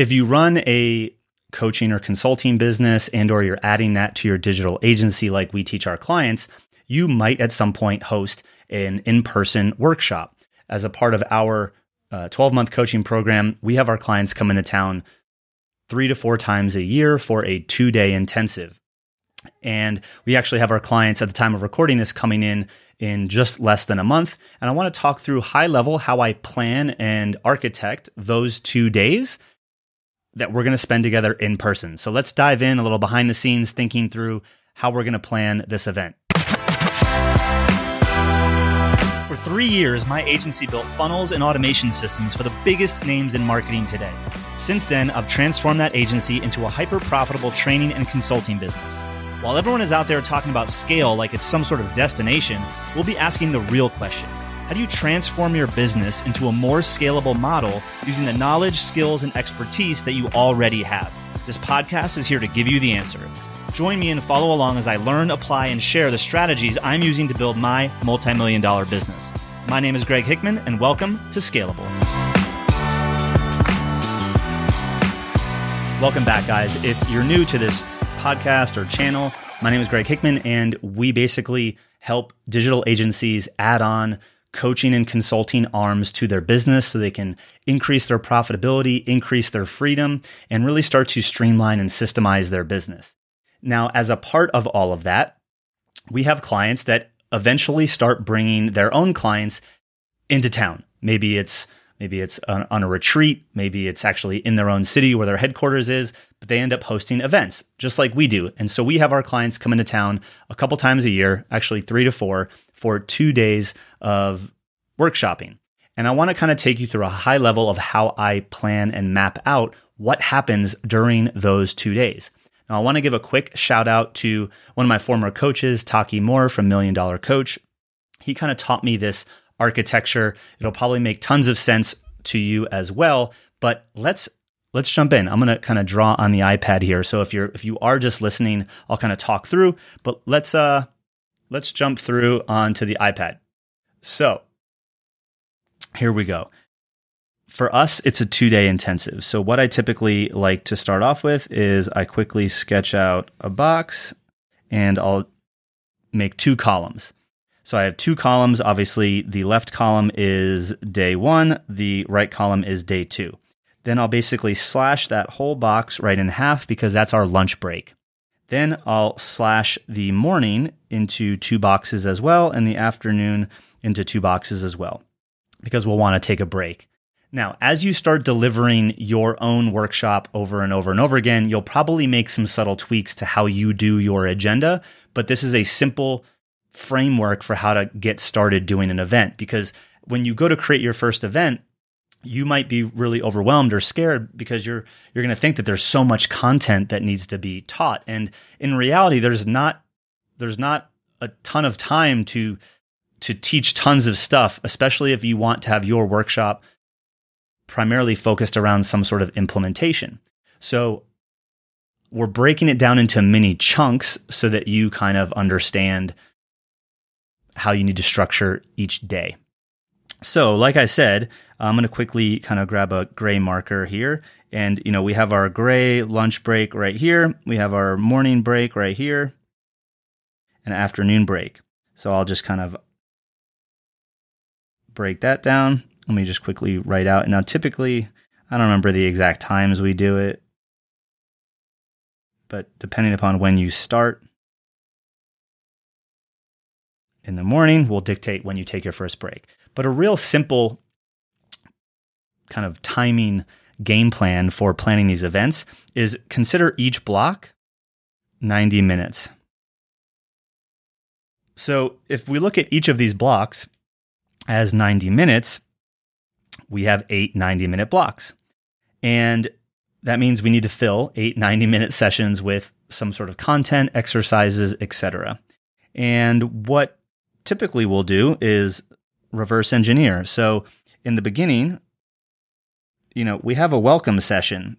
If you run a coaching or consulting business and or you're adding that to your digital agency like we teach our clients, you might at some point host an in-person workshop. As a part of our 12 uh, coaching program, we have our clients come into town three to four times a year for a two day intensive. And we actually have our clients at the time of recording this coming in in just less than a month. And I want to talk through high level how I plan and architect those two days that we're going to spend together in person. So let's dive in a little behind the scenes, thinking through how we're going to plan this event. For three years, my agency built funnels and automation systems for the biggest names in marketing today. Since then, I've transformed that agency into a hyper profitable training and consulting business. While everyone is out there talking about scale like it's some sort of destination, we'll be asking the real question How do you transform your business into a more scalable model using the knowledge, skills, and expertise that you already have? This podcast is here to give you the answer. Join me and follow along as I learn, apply, and share the strategies I'm using to build my multi million dollar business. My name is Greg Hickman, and welcome to Scalable. Welcome back, guys. If you're new to this podcast or channel. My name is Greg Hickman, and we basically help digital agencies add on coaching and consulting arms to their business so they can increase their profitability, increase their freedom, and really start to streamline and systemize their business. Now, as a part of all of that, we have clients that eventually start bringing their own clients into town. Maybe it's Maybe it's on, on, a retreat. Maybe it's actually in their own city where their headquarters is, but they end up hosting events just like we do. And so we have our clients come into town a couple times a year, actually three to four, for two days of workshopping. And I want to kind of take you through a high level of how I plan and map out what happens during those two days. Now, I want to give a quick shout out to one of my former coaches, Taki Moore from Million Dollar Coach. He kind of taught me this architecture. It'll probably make tons of sense to you as well. But let's let's jump in. I'm going to kind of draw on the iPad here. So if you're if you are just listening, I'll kind of talk through, but let's uh let's jump through onto the iPad. So, here we go. For us, it's a 2-day intensive. So what I typically like to start off with is I quickly sketch out a box and I'll make two columns. So I have two columns. Obviously, the left column is day one, the right column is day two. Then I'll basically slash that whole box right in half because that's our lunch break. Then I'll slash the morning into two boxes as well and the afternoon into two boxes as well because we'll want to take a break. Now, as you start delivering your own workshop over and over and over again, you'll probably make some subtle tweaks to how you do your agenda, but this is a simple framework for how to get started doing an event. Because when you go to create your first event you might be really overwhelmed or scared because you're you're going to think that there's so much content that needs to be taught. And in reality there's not there's not a ton of time to to teach tons of stuff especially if you want to have your workshop primarily focused around some sort of implementation. So we're breaking it down into mini chunks so that you kind of understand how you need to structure each day. So, like I said, I'm going to quickly kind of grab a gray marker here. And, you know, we have our gray lunch break right here. We have our morning break right here, and afternoon break. So I'll just kind of break that down. Let me just quickly write out. Now, typically, I don't remember the exact times we do it, but depending upon when you start, in the morning will dictate when you take your first break. But a real simple kind of timing game plan for planning these events is consider each block 90 minutes. So if we look at each of these blocks as 90 minutes, we have eight 90 minute blocks. And that means we need to fill eight 90 minute sessions with some sort of content, exercises, etc. And what typically we'll do is reverse engineer. So in the beginning, you know, we have a welcome session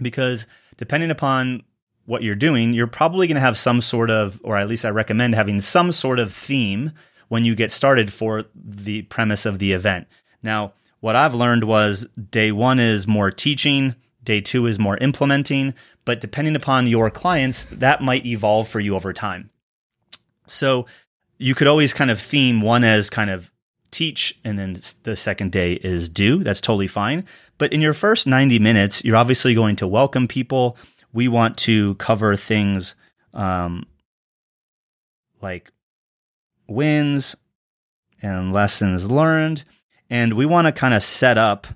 because depending upon what you're doing, you're probably going to have some sort of, or at least I recommend having some sort of theme when you get started for the premise of the event. Now, what I've learned was day one is more teaching, Day two is more implementing, but depending upon your clients, that might evolve for you over time. So you could always kind of theme one as kind of teach, and then the second day is do. That's totally fine. But in your first 90 minutes, you're obviously going to welcome people. We want to cover things um, like wins and lessons learned. And we want to kind of set up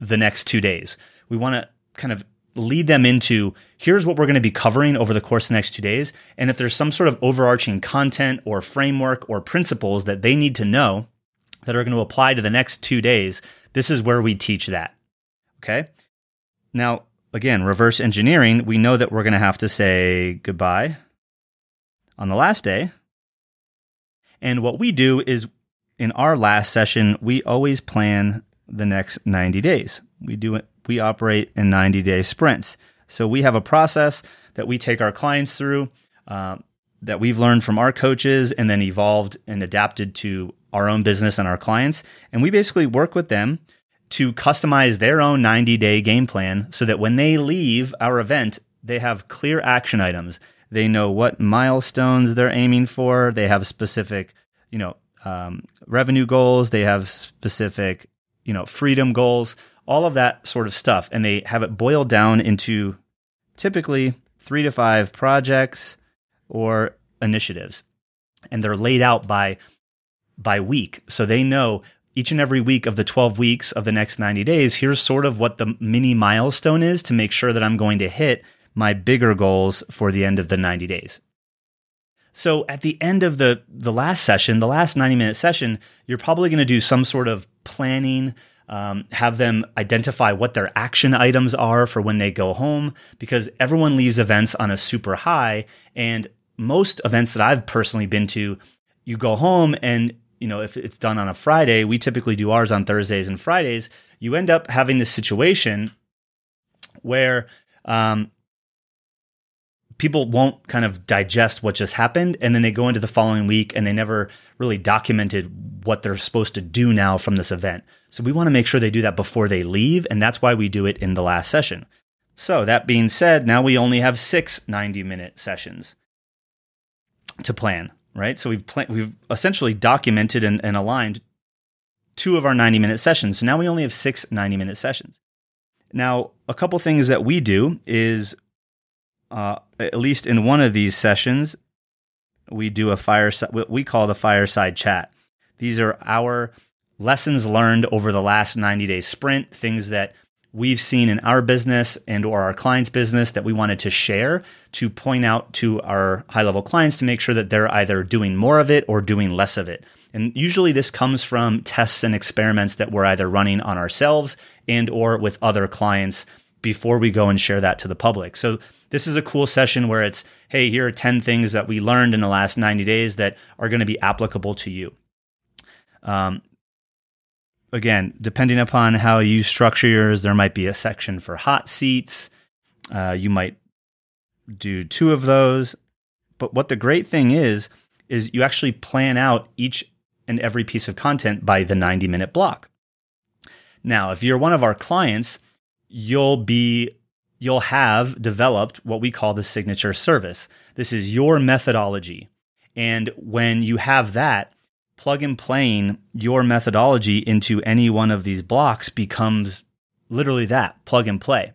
the next two days. We want to kind of lead them into here's what we're going to be covering over the course of the next two days. And if there's some sort of overarching content or framework or principles that they need to know that are going to apply to the next two days, this is where we teach that. Okay. Now, again, reverse engineering, we know that we're going to have to say goodbye on the last day. And what we do is in our last session, we always plan the next 90 days. We do it, we operate in 90 day sprints. So we have a process that we take our clients through uh, that we've learned from our coaches and then evolved and adapted to our own business and our clients. And we basically work with them to customize their own 90 day game plan so that when they leave our event, they have clear action items. They know what milestones they're aiming for. They have specific, you know, um, revenue goals. They have specific you know, freedom goals, all of that sort of stuff. And they have it boiled down into typically three to five projects or initiatives. And they're laid out by by week. So they know each and every week of the 12 weeks of the next 90 days, here's sort of what the mini milestone is to make sure that I'm going to hit my bigger goals for the end of the 90 days. So at the end of the the last session, the last 90 minute session, you're probably going to do some sort of planning, um, have them identify what their action items are for when they go home, because everyone leaves events on a super high. And most events that I've personally been to, you go home and you know if it's done on a Friday, we typically do ours on Thursdays and Fridays. You end up having this situation where um, people won't kind of digest what just happened and then they go into the following week and they never really documented what they're supposed to do now from this event. So we want to make sure they do that before they leave and that's why we do it in the last session. So that being said, now we only have 6 90-minute sessions to plan, right? So we've pl- we've essentially documented and, and aligned two of our 90-minute sessions. So now we only have 6 90-minute sessions. Now, a couple things that we do is uh, at least in one of these sessions, we do a fireside, what we call the fireside chat. These are our lessons learned over the last 90 day sprint, things that we've seen in our business and or our clients business that we wanted to share to point out to our high level clients to make sure that they're either doing more of it or doing less of it and usually this comes from tests and experiments that we're either running on ourselves and or with other clients before we go and share that to the public so this is a cool session where it's, hey, here are 10 things that we learned in the last 90 days that are going to be applicable to you. Um, again, depending upon how you structure yours, there might be a section for hot seats. Uh, you might do two of those. But what the great thing is, is you actually plan out each and every piece of content by the 90 minute block. Now, if you're one of our clients, you'll be you'll have developed what we call the signature service. This is your methodology. And when you have that, plug and playing your methodology into any one of these blocks becomes literally that plug and play.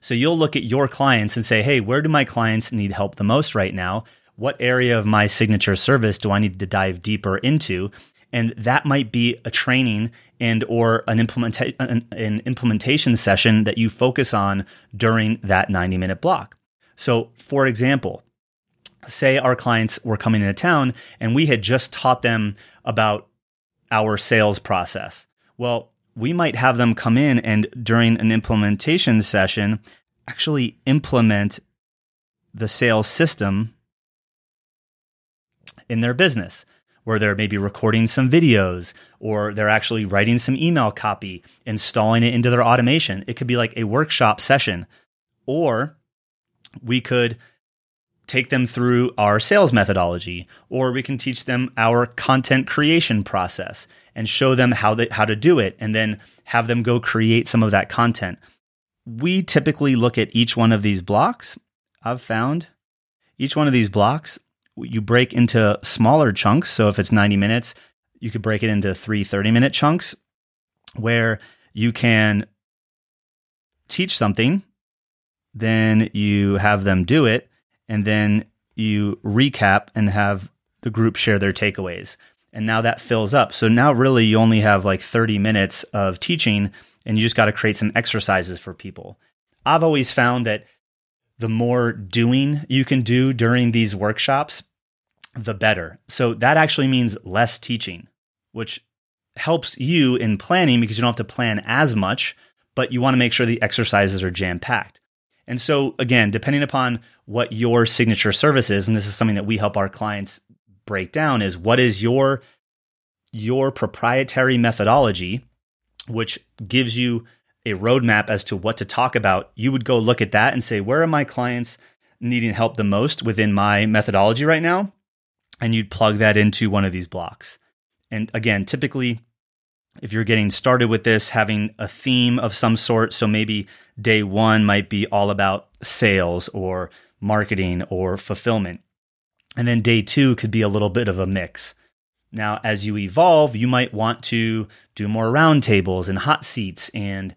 So you'll look at your clients and say, hey, where do my clients need help the most right now? What area of my signature service do I need to dive deeper into? And that might be a training and or an, implementa- an, an implementation session that you focus on during that 90 minute block. So, for example, say our clients were coming into town and we had just taught them about our sales process. Well, we might have them come in and during an implementation session actually implement the sales system in their business where they're maybe recording some videos or they're actually writing some email copy, installing it into their automation. It could be like a workshop session. Or we could take them through our sales methodology, or we can teach them our content creation process and show them how, how to do it, and then have them go create some of that content. We typically look at each one of these blocks. I've found each one of these blocks, you break into smaller chunks. So if it's 90 minutes, you could break it into three 30 minute chunks where you can teach something, then you have them do it, and then you recap and have the group share their takeaways. And now that fills up. So now really you only have like 30 minutes of teaching and you just got to create some exercises for people. I've always found that the more doing you can do during these workshops, the better. So that actually means less teaching, which helps you in planning because you don't have to plan as much, but you want to make sure the exercises are jam packed. And so, again, depending upon what your signature service is, and this is something that we help our clients break down, is what is your your proprietary methodology, which gives you a roadmap as to what to talk about. You would go look at that and say, where are my clients needing help the most within my methodology right now? And you'd plug that into one of these blocks. And again, typically if you're getting started with this, having a theme of some sort. So maybe day one might be all about sales or marketing or fulfillment. And then day two could be a little bit of a mix. Now, as you evolve, you might want to do more roundtables and hot seats and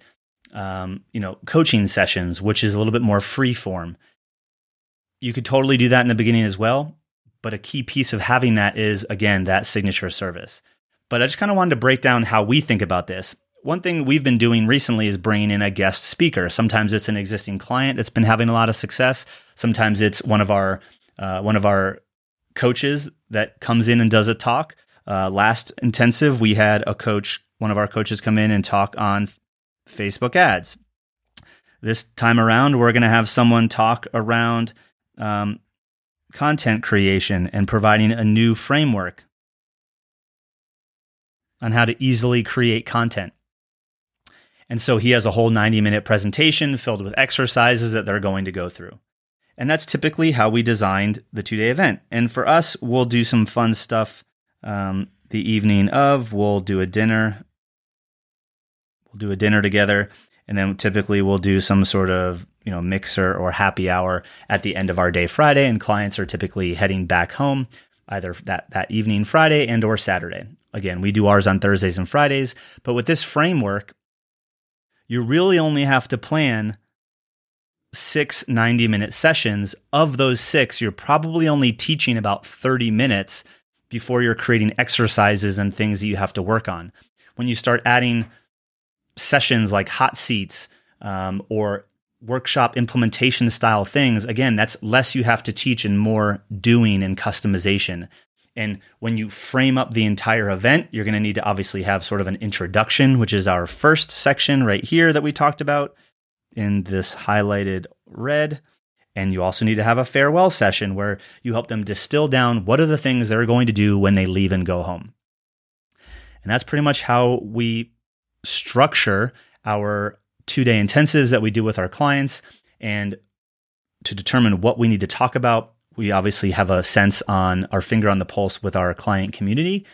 um, you know coaching sessions, which is a little bit more free form. You could totally do that in the beginning as well, but a key piece of having that is again that signature service. But I just kind of wanted to break down how we think about this. One thing we've been doing recently is bringing in a guest speaker. Sometimes it's an existing client that's been having a lot of success. Sometimes it's one of our uh, one of our coaches that comes in and does a talk. Uh, last intensive, we had a coach, one of our coaches, come in and talk on Facebook ads. This time around, we're going to have someone talk around um, content creation and providing a new framework on how to easily create content. And so he has a whole 90 minute presentation filled with exercises that they're going to go through. And that's typically how we designed the two day event. And for us, we'll do some fun stuff um, the evening of. We'll do a dinner. We'll do a dinner together. And then typically we'll do some sort of you know mixer or happy hour at the end of our day Friday. And clients are typically heading back home either that, that evening Friday and or Saturday. Again, we do ours on Thursdays and Fridays, but with this framework, you really only have to plan six 90 minute sessions. Of those six, you're probably only teaching about 30 minutes before you're creating exercises and things that you have to work on. When you start adding sessions like hot seats um, or workshop implementation style things, again, that's less you have to teach and more doing and customization. And when you frame up the entire event, you're going to need to obviously have sort of an introduction, which is our first section right here that we talked about in this highlighted red. And you also need to have a farewell session where you help them distill down what are the things they're going to do when they leave and go home. And that's pretty much how we structure our two day intensives that we do with our clients. And to determine what we need to talk about, we obviously have a sense on our finger on the pulse with our client community.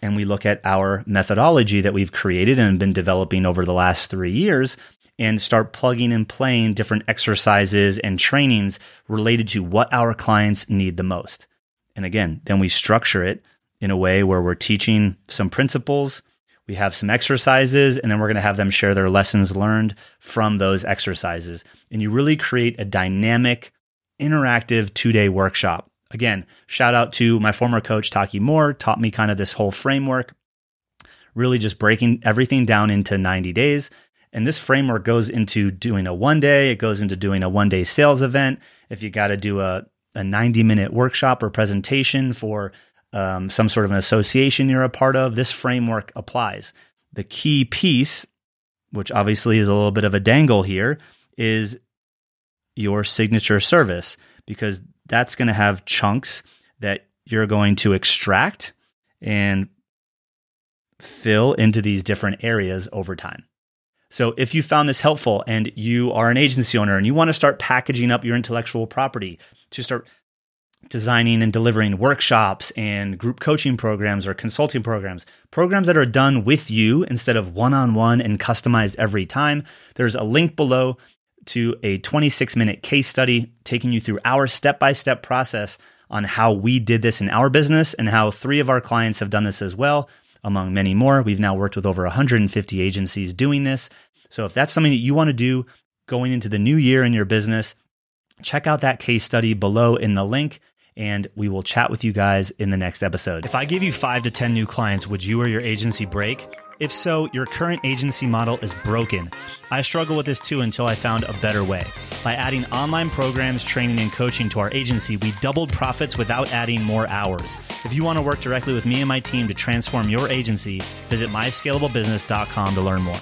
And we look at our methodology that we've created and been developing over the last three years and start plugging and playing different exercises and trainings related to what our clients need the most. And again, then we structure it in a way where we're teaching some principles, we have some exercises, and then we're going to have them share their lessons learned from those exercises. And you really create a dynamic, interactive two day workshop. Again, shout out to my former coach, Taki Moore, taught me kind of this whole framework, really just breaking everything down into 90 days. And this framework goes into doing a one day, it goes into doing a one day sales event. If you got to do a, a 90 minute workshop or presentation for um, some sort of an association you're a part of, this framework applies. The key piece, which obviously is a little bit of a dangle here, is your signature service because that's going to have chunks that you're going to extract and fill into these different areas over time. So, if you found this helpful and you are an agency owner and you want to start packaging up your intellectual property to start designing and delivering workshops and group coaching programs or consulting programs, programs that are done with you instead of one on one and customized every time, there's a link below to a 26 minute case study taking you through our step by step process on how we did this in our business and how three of our clients have done this as well, among many more. We've now worked with over 150 agencies doing this. So if that's something that you want to do going into the new year in your business, check out that case study below in the link and we will chat with you guys in the next episode. If I give you five to 10 new clients, would you or your agency break? If so, your current agency model is broken. I struggle with this too until I found a better way. By adding online programs, training, and coaching to our agency, we doubled profits without adding more hours. If you want to work directly with me and my team to transform your agency, visit myscalablebusiness.com to learn more.